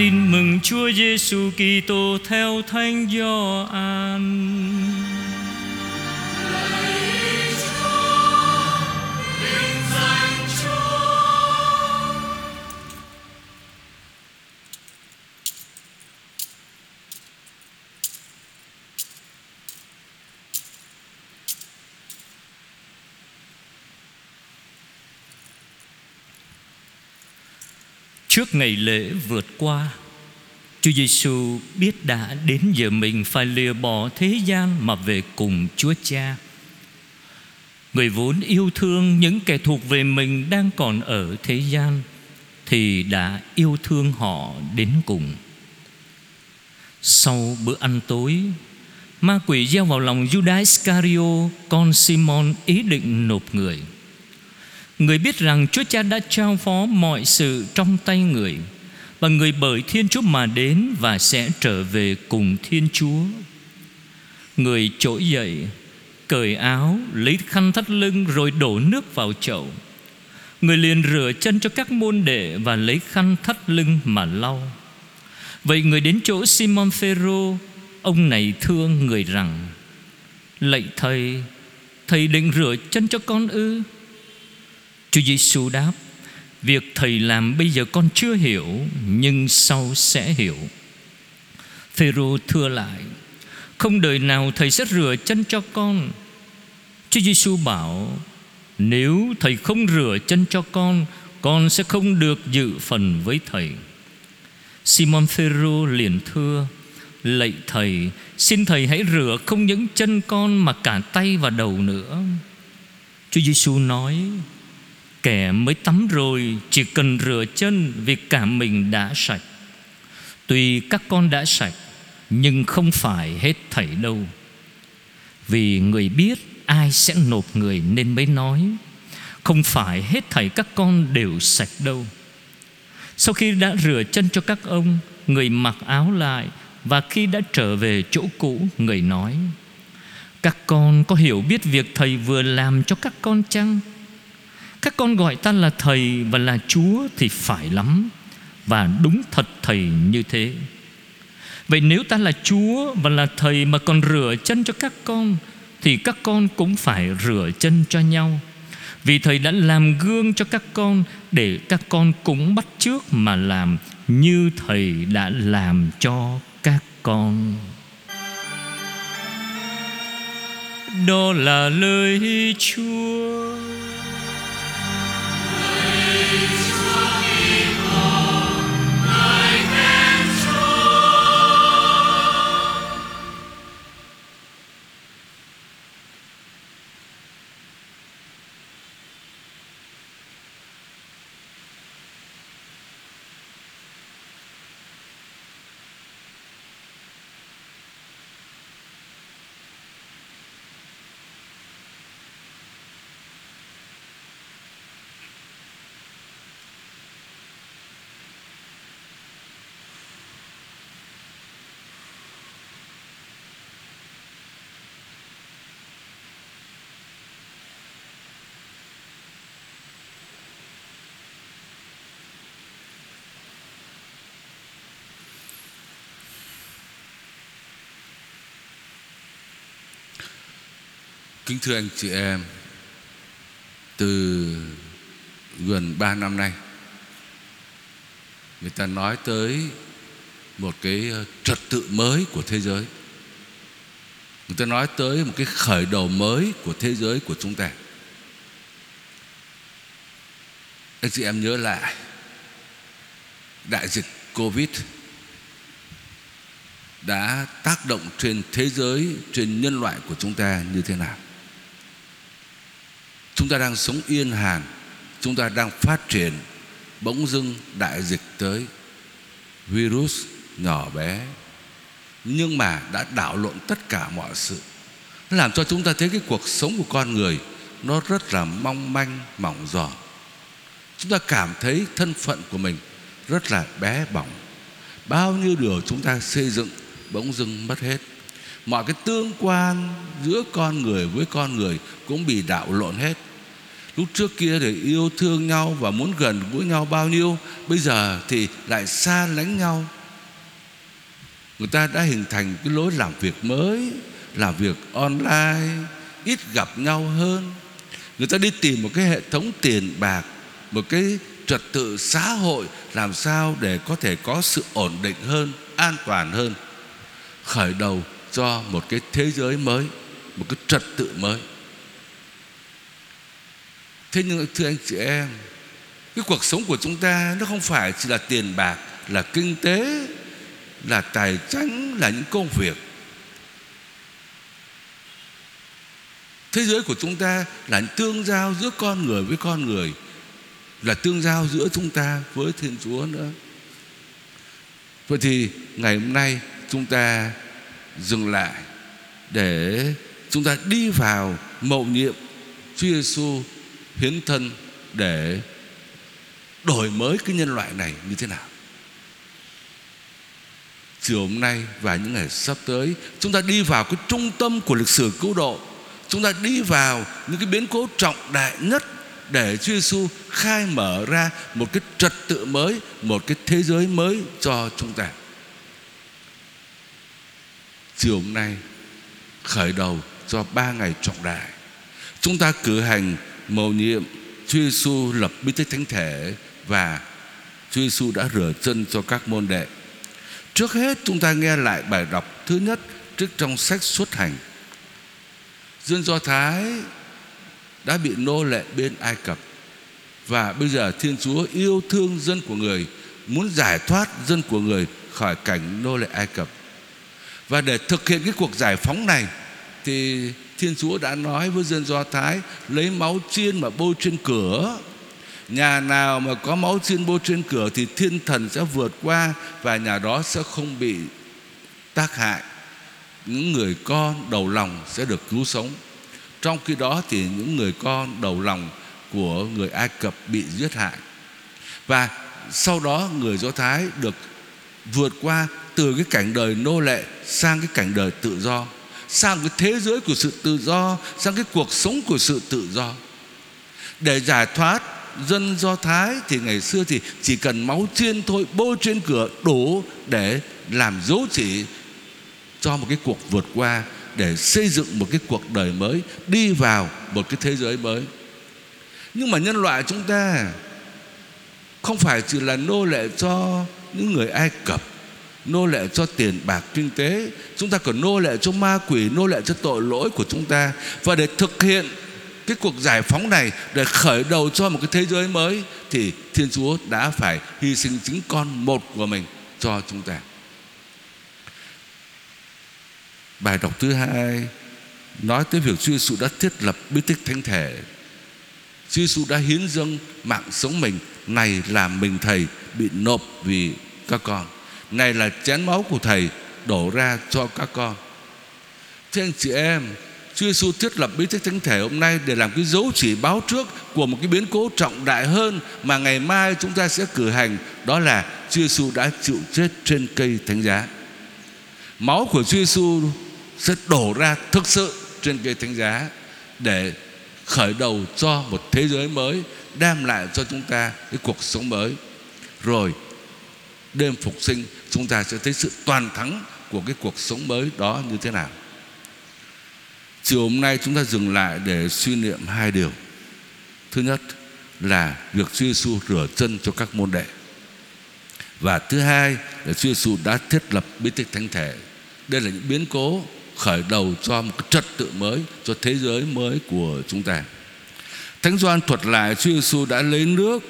Tin mừng Chúa Giêsu Kitô theo Thánh Gioan. Trước ngày lễ vượt qua Chúa Giêsu biết đã đến giờ mình phải lìa bỏ thế gian mà về cùng Chúa Cha. Người vốn yêu thương những kẻ thuộc về mình đang còn ở thế gian thì đã yêu thương họ đến cùng. Sau bữa ăn tối, ma quỷ gieo vào lòng Judas Iscario, con Simon ý định nộp người. Người biết rằng Chúa Cha đã trao phó mọi sự trong tay người Và người bởi Thiên Chúa mà đến và sẽ trở về cùng Thiên Chúa. Người trỗi dậy, cởi áo, lấy khăn thắt lưng rồi đổ nước vào chậu. Người liền rửa chân cho các môn đệ và lấy khăn thắt lưng mà lau. Vậy người đến chỗ Simon Phêrô, ông này thương người rằng: Lạy thầy, thầy định rửa chân cho con ư? Chúa Giêsu đáp, Việc thầy làm bây giờ con chưa hiểu, Nhưng sau sẽ hiểu. Phêrô thưa lại, Không đời nào thầy sẽ rửa chân cho con. Chúa Giêsu bảo, Nếu thầy không rửa chân cho con Con sẽ không được dự phần với thầy. Simon Phêrô liền thưa, Lạy thầy, Xin thầy hãy rửa không những chân con Mà cả tay và đầu nữa. Chúa Giêsu nói Kẻ mới tắm rồi Chỉ cần rửa chân Vì cả mình đã sạch. Tuy các con đã sạch, Nhưng không phải hết thảy đâu. Vì người biết Ai sẽ nộp người nên mới nói, Không phải hết thảy các con đều sạch đâu. Sau khi đã rửa chân cho các ông, Người mặc áo lại Và khi đã trở về chỗ cũ, Người nói, Các con có hiểu biết việc thầy vừa làm cho các con chăng? Các con gọi ta là thầy và là chúa thì phải lắm. Và đúng thật thầy như thế. Vậy nếu ta là chúa và là thầy mà còn rửa chân cho các con, thì các con cũng phải rửa chân cho nhau. Vì thầy đã làm gương cho các con để các con cũng bắt trước mà làm như thầy đã làm cho các con. Đó là lời chúa. praise Kính thưa anh chị em, Từ gần 3 năm nay, Người ta nói tới Một cái ờ, trật tự mới của thế giới. Người ta nói tới một cái khởi đầu mới Của thế giới của chúng ta. Anh chị em nhớ lại, Đại dịch Covid Đã tác động trên thế giới, Trên nhân loại của chúng ta như thế nào? Ta đang sống yên hàn. Chúng ta đang phát triển, Bỗng dưng đại dịch tới. Virus nhỏ bé. Nhưng mà đã đảo lộn tất cả mọi sự. Nó làm cho chúng ta thấy cái cuộc sống của con người Nó rất là mong manh, mỏng giò Chúng ta cảm thấy thân phận của mình Rất là bé bỏng. Bao nhiêu điều chúng ta xây dựng Bỗng dưng mất hết. Mọi cái tương quan giữa con người với con người Cũng bị đảo lộn hết lúc trước kia thì yêu thương nhau và muốn gần gũi nhau bao nhiêu, bây giờ thì lại xa lánh nhau. Người ta đã hình thành cái lối làm việc mới, làm việc online, ít gặp nhau hơn. Người ta đi tìm một cái hệ thống tiền bạc, một cái trật tự xã hội làm sao để có thể có sự ổn định hơn, an toàn hơn. Khởi đầu cho một cái thế giới mới, một cái trật tự mới thế nhưng, thưa anh chị em, cái cuộc sống của chúng ta nó không phải chỉ là tiền bạc, là kinh tế, là tài chính, là những công việc. Thế giới của chúng ta là tương giao giữa con người với con người, là tương giao giữa chúng ta với thiên chúa nữa. Vậy thì ngày hôm nay chúng ta dừng lại để chúng ta đi vào mầu nhiệm Chúa Giêsu hiến thân để đổi mới cái nhân loại này như thế nào chiều hôm nay và những ngày sắp tới chúng ta đi vào cái trung tâm của lịch sử cứu độ chúng ta đi vào những cái biến cố trọng đại nhất để Chúa Giêsu khai mở ra một cái trật tự mới, một cái thế giới mới cho chúng ta. Chiều hôm nay khởi đầu cho ba ngày trọng đại. Chúng ta cử hành mầu nhiệm Chúa Giêsu lập bí tích thánh thể và Chúa Giêsu đã rửa chân cho các môn đệ. Trước hết, chúng ta nghe lại bài đọc thứ nhất trích trong sách xuất hành. Dân Do Thái đã bị nô lệ bên Ai Cập và bây giờ Thiên Chúa yêu thương dân của người, muốn giải thoát dân của người khỏi cảnh nô lệ Ai Cập và để thực hiện cái cuộc giải phóng này thì Thiên Chúa đã nói với dân Do Thái, lấy máu chiên mà bôi trên cửa. Nhà nào mà có máu chiên bôi trên cửa Thì thiên thần sẽ vượt qua Và nhà đó sẽ không bị tác hại. Những người con đầu lòng sẽ được cứu sống. Trong khi đó thì những người con đầu lòng Của người Ai Cập bị giết hại. Và sau đó người Do Thái được vượt qua từ cái cảnh đời nô lệ sang cái cảnh đời tự do sang cái thế giới của sự tự do, sang cái cuộc sống của sự tự do. Để giải thoát dân do thái thì ngày xưa thì chỉ cần máu chiên thôi, bôi trên cửa đủ để làm dấu chỉ cho một cái cuộc vượt qua, để xây dựng một cái cuộc đời mới, đi vào một cái thế giới mới. Nhưng mà nhân loại chúng ta không phải chỉ là nô lệ cho những người ai cập nô lệ cho tiền bạc kinh tế. Chúng ta còn nô lệ cho ma quỷ, nô lệ cho tội lỗi của chúng ta. Và để thực hiện cái cuộc giải phóng này, để khởi đầu cho một cái thế giới mới, thì thiên chúa đã phải hy sinh chính con một của mình cho chúng ta. Bài đọc thứ hai nói tới việc Chúa Giêsu đã thiết lập bí tích thánh thể. Chúa Giêsu đã hiến dâng mạng sống mình, này làm mình thầy bị nộp vì các con này là chén máu của thầy, đổ ra cho các con Thưa anh chị em, Chúa Giêsu thiết lập bí tích thánh thể hôm nay để làm cái dấu chỉ báo trước của một cái biến cố trọng đại hơn mà ngày mai chúng ta sẽ cử hành, đó là Chúa Giêsu đã chịu chết trên cây thánh giá. Máu của Chúa Giêsu sẽ đổ ra thực sự trên cây thánh giá để khởi đầu cho một thế giới mới, đem lại cho chúng ta cái cuộc sống mới. Rồi, đêm phục sinh chúng ta sẽ thấy sự toàn thắng của cái cuộc sống mới đó như thế nào. Chiều hôm nay chúng ta dừng lại để suy niệm hai điều. Thứ nhất là việc Chúa Giêsu rửa chân cho các môn đệ. Và thứ hai là Chúa Giêsu đã thiết lập bí tích thánh thể. Đây là những biến cố khởi đầu cho một cái trật tự mới, cho thế giới mới của chúng ta. Thánh Gioan thuật lại Chúa Giêsu đã lấy nước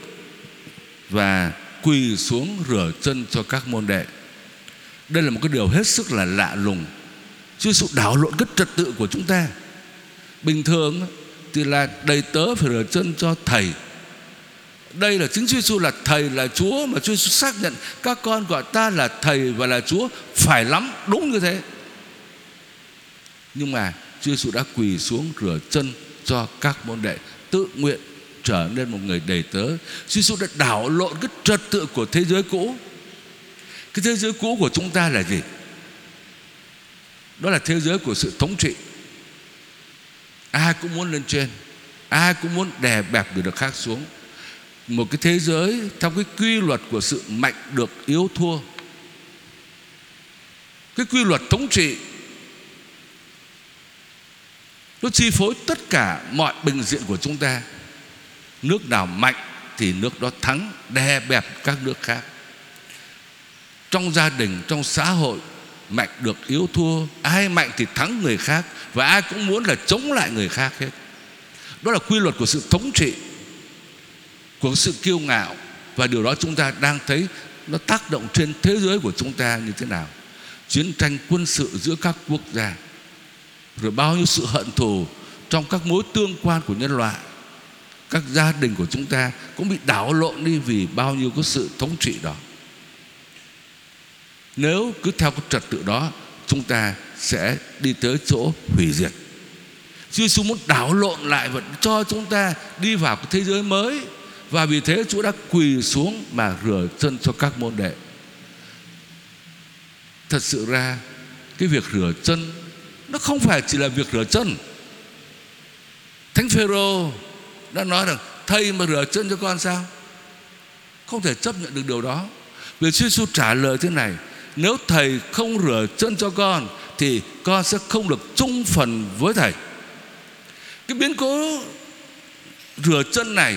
và quỳ xuống rửa chân cho các môn đệ. Đây là một cái điều hết sức là lạ lùng. Chứ sự đảo lộn cái trật tự của chúng ta. Bình thường thì là đầy tớ phải rửa chân cho thầy. Đây là chính Chúa Giêsu là thầy là Chúa mà Chúa Giêsu xác nhận các con gọi ta là thầy và là Chúa phải lắm, đúng như thế. Nhưng mà Chúa Giêsu đã quỳ xuống rửa chân cho các môn đệ, tự nguyện trở nên một người đầy tớ. Chúa Giêsu đã đảo lộn cái trật tự của thế giới cũ. Cái thế giới cũ của chúng ta là gì? Đó là thế giới của sự thống trị. Ai cũng muốn lên trên, ai cũng muốn đè bẹp người được khác xuống. Một cái thế giới theo cái quy luật của sự mạnh được yếu thua. Cái quy luật thống trị nó chi phối tất cả mọi bình diện của chúng ta nước nào mạnh thì nước đó thắng, đè bẹp các nước khác. Trong gia đình, trong xã hội, mạnh được yếu thua, ai mạnh thì thắng người khác và ai cũng muốn là chống lại người khác hết. Đó là quy luật của sự thống trị, của sự kiêu ngạo và điều đó chúng ta đang thấy nó tác động trên thế giới của chúng ta như thế nào. Chiến tranh quân sự giữa các quốc gia, rồi bao nhiêu sự hận thù trong các mối tương quan của nhân loại các gia đình của chúng ta cũng bị đảo lộn đi vì bao nhiêu cái sự thống trị đó. Nếu cứ theo cái trật tự đó, chúng ta sẽ đi tới chỗ hủy diệt. Chúa Giêsu muốn đảo lộn lại và cho chúng ta đi vào cái thế giới mới, và vì thế Chúa đã quỳ xuống mà rửa chân cho các môn đệ. Thật sự ra, cái việc rửa chân nó không phải chỉ là việc rửa chân. Thánh phêrô đã nói rằng, thầy mà rửa chân cho con sao? Không thể chấp nhận được điều đó. Vì Chúa Giêsu trả lời thế này, nếu thầy không rửa chân cho con, thì con sẽ không được chung phần với thầy. Cái biến cố rửa chân này,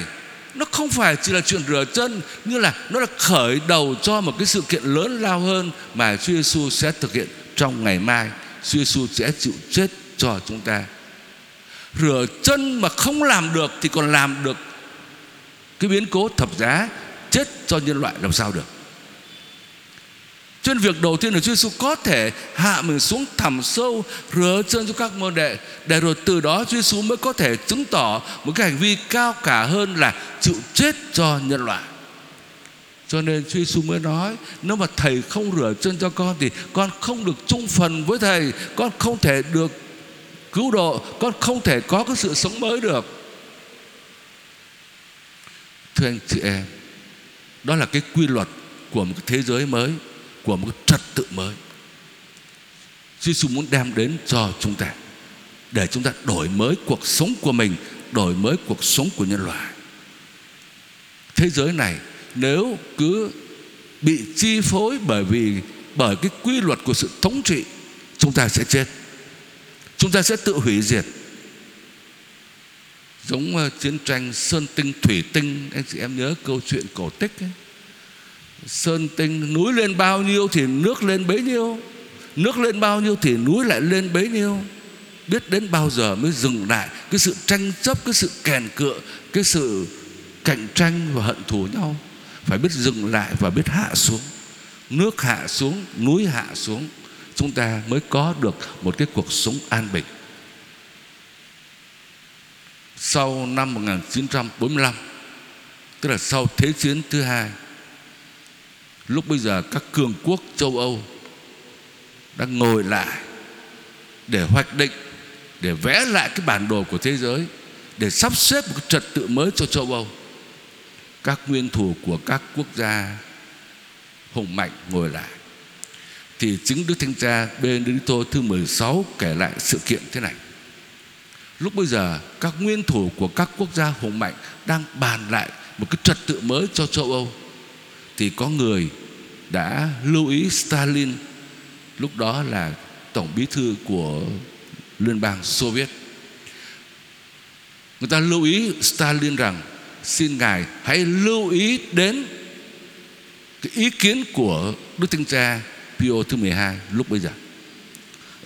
nó không phải chỉ là chuyện rửa chân, như là nó là khởi đầu cho một cái sự kiện lớn lao hơn mà Chúa Giêsu sẽ thực hiện trong ngày mai. Chúa Giêsu sẽ chịu chết cho chúng ta rửa chân mà không làm được thì còn làm được cái biến cố thập giá chết cho nhân loại làm sao được cho nên việc đầu tiên là Chúa Giêsu có thể hạ mình xuống thẳm sâu rửa chân cho các môn đệ để rồi từ đó Chúa Giêsu mới có thể chứng tỏ một cái hành vi cao cả hơn là chịu chết cho nhân loại. Cho nên Chúa Giêsu mới nói nếu mà thầy không rửa chân cho con thì con không được chung phần với thầy, con không thể được cứu độ, con không thể có cái sự sống mới được. Thưa anh chị em, đó là cái quy luật của một cái thế giới mới của một trật tự mới. Chúa Giêsu muốn đem đến cho chúng ta để chúng ta đổi mới cuộc sống của mình đổi mới cuộc sống của nhân loại. Thế giới này nếu cứ bị chi phối bởi vì bởi cái quy luật của sự thống trị chúng ta sẽ chết chúng ta sẽ tự hủy diệt. Giống uh, chiến tranh sơn tinh thủy tinh anh chị em nhớ câu chuyện cổ tích ấy. Sơn tinh núi lên bao nhiêu thì nước lên bấy nhiêu nước lên bao nhiêu thì núi lại lên bấy nhiêu. Biết đến bao giờ mới dừng lại. Cái sự tranh chấp cái sự kèn cựa cái sự cạnh tranh và hận thù nhau. Phải biết dừng lại và biết hạ xuống. Nước hạ xuống núi hạ xuống chúng ta mới có được một cái cuộc sống an bình. Sau năm 1945 tức là sau thế chiến thứ hai, lúc bây giờ các cường quốc châu Âu đã ngồi lại để hoạch định, để vẽ lại cái bản đồ của thế giới, để sắp xếp một cái trật tự mới cho châu Âu. Các nguyên thủ của các quốc gia hùng mạnh ngồi lại thì chính Đức Thanh Cha Benedicto thứ 16 kể lại sự kiện thế này. Lúc bây giờ, các nguyên thủ của các quốc gia hùng mạnh đang bàn lại một cái trật tự mới cho châu Âu. Thì có người đã lưu ý Stalin, lúc đó là tổng bí thư của liên bang Xô Viết. Người ta lưu ý Stalin rằng, xin ngài hãy lưu ý đến cái ý kiến của Đức Thánh Cha Pio thứ 12 lúc bây giờ.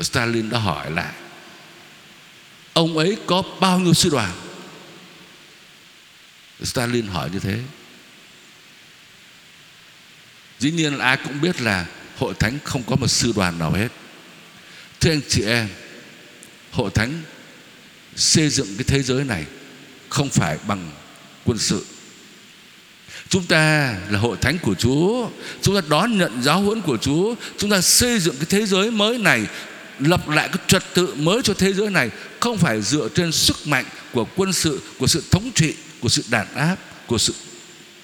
Stalin đã hỏi lại, ông ấy có bao nhiêu sư đoàn? Stalin hỏi như thế. Dĩ nhiên là ai cũng biết là Hội Thánh không có một sư đoàn nào hết. Thưa anh chị em, Hội Thánh xây dựng cái thế giới này Không phải bằng quân sự. Chúng ta là hội thánh của Chúa. Chúng ta đón nhận giáo huấn của Chúa. Chúng ta xây dựng cái thế giới mới này Lập lại cái trật tự mới cho thế giới này Không phải dựa trên sức mạnh của quân sự Của sự thống trị Của sự đàn áp Của sự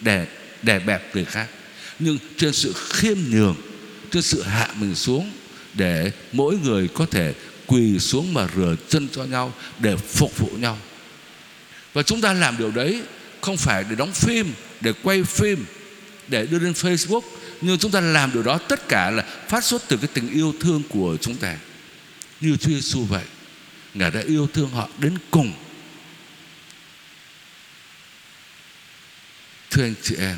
đè, đè bẹp người khác nhưng trên sự khiêm nhường trên sự hạ mình xuống để mỗi người có thể quỳ xuống mà rửa chân cho nhau để phục vụ nhau. Và chúng ta làm điều đấy không phải để đóng phim, để quay phim, để đưa lên Facebook, nhưng chúng ta làm điều đó tất cả là phát xuất từ cái tình yêu thương của chúng ta. Như Chúa Giêsu vậy, Ngài đã yêu thương họ đến cùng. Thưa anh chị em,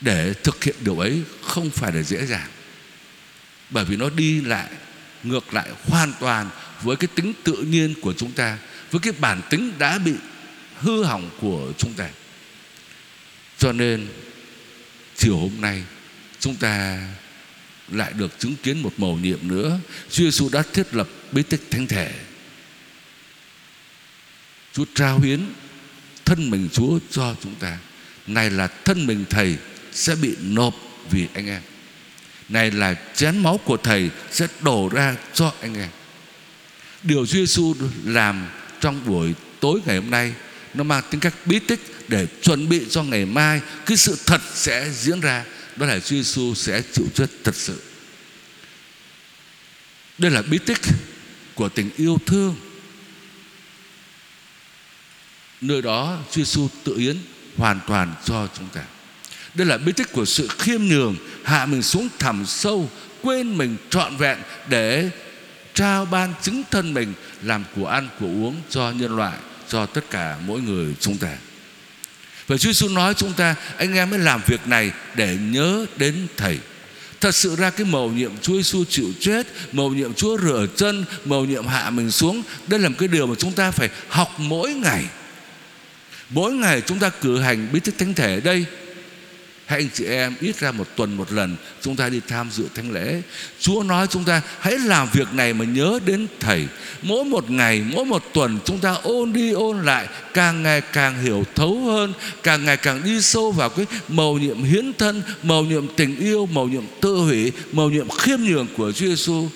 để thực hiện điều ấy không phải là dễ dàng. Bởi vì nó đi lại ngược lại hoàn toàn với cái tính tự nhiên của chúng ta, với cái bản tính đã bị hư hỏng của chúng ta. Cho nên, chiều hôm nay, chúng ta lại được chứng kiến một mầu nhiệm nữa. Chúa Giêsu đã thiết lập bí tích thánh thể. Chúa trao hiến thân mình Chúa cho chúng ta. Này là thân mình Thầy sẽ bị nộp vì anh em. Này là chén máu của Thầy sẽ đổ ra cho anh em. Điều Chúa Giêsu làm trong buổi tối ngày hôm nay nó mang tính cách bí tích để chuẩn bị cho ngày mai cái sự thật sẽ diễn ra. Đó là Chúa Giêsu sẽ chịu chết thật sự. Đây là bí tích của tình yêu thương. Nơi đó Chúa Giêsu tự yến hoàn toàn cho chúng ta. Đây là bí tích của sự khiêm nhường, hạ mình xuống thẳm sâu, quên mình trọn vẹn để trao ban chứng thân mình làm của ăn, của uống cho nhân loại cho tất cả mỗi người chúng ta. Và Chúa Giêsu nói chúng ta, anh em mới làm việc này để nhớ đến thầy. Thật sự ra cái mầu nhiệm Chúa Giêsu chịu chết, Mầu nhiệm Chúa rửa chân, Mầu nhiệm hạ mình xuống, Đây là một cái điều mà chúng ta phải học mỗi ngày. Mỗi ngày chúng ta cử hành bí tích thánh thể ở đây Hãy anh chị em ít ra một tuần một lần Chúng ta đi tham dự thánh lễ. Chúa nói chúng ta hãy làm việc này mà nhớ đến Thầy. Mỗi một ngày, mỗi một tuần Chúng ta ôn đi ôn lại Càng ngày càng hiểu thấu hơn Càng ngày càng đi sâu vào cái mầu nhiệm hiến thân Mầu nhiệm tình yêu Mầu nhiệm tự hủy Mầu nhiệm khiêm nhường của Chúa Giêsu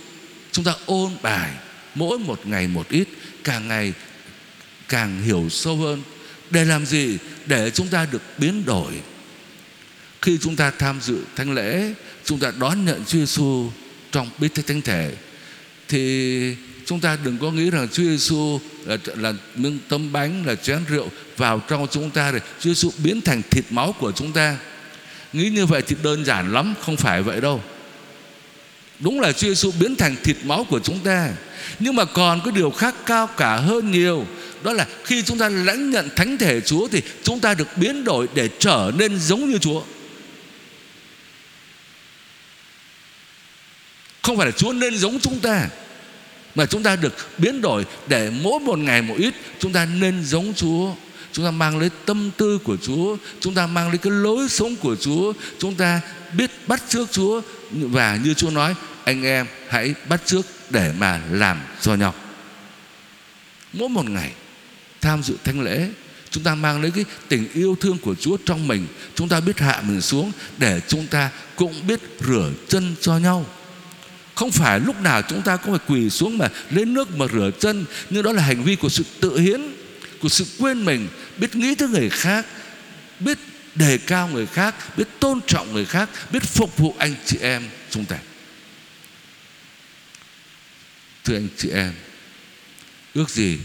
Chúng ta ôn bài Mỗi một ngày một ít Càng ngày càng hiểu sâu hơn. Để làm gì? Để chúng ta được biến đổi khi chúng ta tham dự thánh lễ chúng ta đón nhận Chúa Giêsu trong bí tích thánh thể thì chúng ta đừng có nghĩ rằng Chúa Giêsu là, là miếng tấm bánh là chén rượu vào trong chúng ta rồi Chúa Giêsu biến thành thịt máu của chúng ta. Nghĩ như vậy thì đơn giản lắm không phải vậy đâu. Đúng là Chúa Giêsu biến thành thịt máu của chúng ta. Nhưng mà còn có điều khác cao cả hơn nhiều đó là khi chúng ta lãnh nhận thánh thể Chúa thì chúng ta được biến đổi để trở nên giống như Chúa. Không phải là Chúa nên giống chúng ta, Mà chúng ta được biến đổi Để mỗi một ngày một ít, Chúng ta nên giống Chúa. Chúng ta mang lấy tâm tư của Chúa, Chúng ta mang lấy cái lối sống của Chúa, Chúng ta biết bắt trước Chúa. Và như Chúa nói, Anh em hãy bắt trước để mà làm cho nhau. Mỗi một ngày Tham dự thánh lễ, Chúng ta mang lấy cái tình yêu thương của Chúa trong mình. Chúng ta biết hạ mình xuống Để chúng ta cũng biết rửa chân cho nhau không phải lúc nào chúng ta cũng phải quỳ xuống mà lấy nước mà rửa chân, Nhưng đó là hành vi của sự tự hiến, Của sự quên mình, Biết nghĩ tới người khác, Biết đề cao người khác, Biết tôn trọng người khác, Biết phục vụ anh chị em. Chúng ta Thưa anh chị em, Ước gì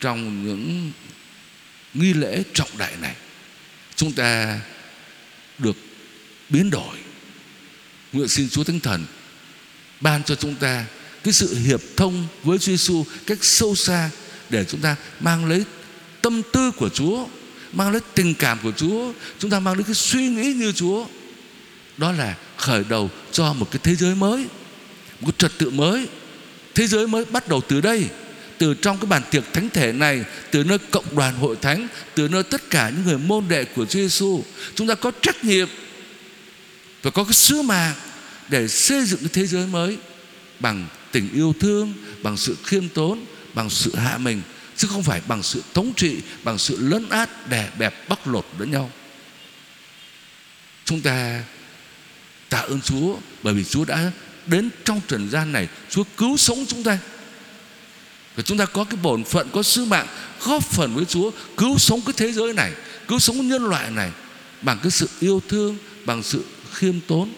Trong những nghi lễ trọng đại này, Chúng ta được biến đổi. Nguyện xin Chúa Thánh Thần ban cho chúng ta cái sự hiệp thông với Chúa Giêsu cách sâu xa để chúng ta mang lấy tâm tư của Chúa, mang lấy tình cảm của Chúa, chúng ta mang lấy cái suy nghĩ như Chúa. Đó là khởi đầu cho một cái thế giới mới, một cái trật tự mới. Thế giới mới bắt đầu từ đây, từ trong cái bàn tiệc thánh thể này, từ nơi cộng đoàn hội thánh, từ nơi tất cả những người môn đệ của Chúa Giêsu, chúng ta có trách nhiệm và có cái sứ mạng để xây dựng cái thế giới mới bằng tình yêu thương, bằng sự khiêm tốn, bằng sự hạ mình chứ không phải bằng sự thống trị, bằng sự lấn át, đè bẹp, bóc lột lẫn nhau. Chúng ta tạ ơn Chúa bởi vì Chúa đã đến trong trần gian này, Chúa cứu sống chúng ta. Và chúng ta có cái bổn phận, có sứ mạng góp phần với Chúa cứu sống cái thế giới này, cứu sống nhân loại này bằng cái sự yêu thương, bằng sự khiêm tốn,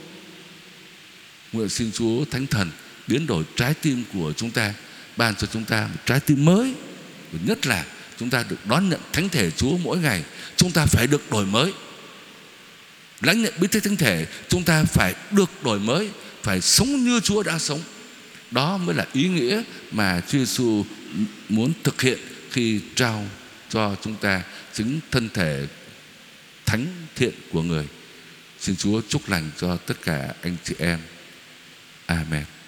Nguyện xin Chúa Thánh Thần biến đổi trái tim của chúng ta, Ban cho chúng ta một trái tim mới. Và nhất là chúng ta được đón nhận thánh thể Chúa mỗi ngày, chúng ta phải được đổi mới. Lãnh nhận bí tích thánh thể, chúng ta phải được đổi mới, phải sống như Chúa đã sống. Đó mới là ý nghĩa mà Chúa Giêsu muốn thực hiện khi trao cho chúng ta chứng thân thể thánh thiện của người. Xin Chúa chúc lành cho tất cả anh chị em. Amen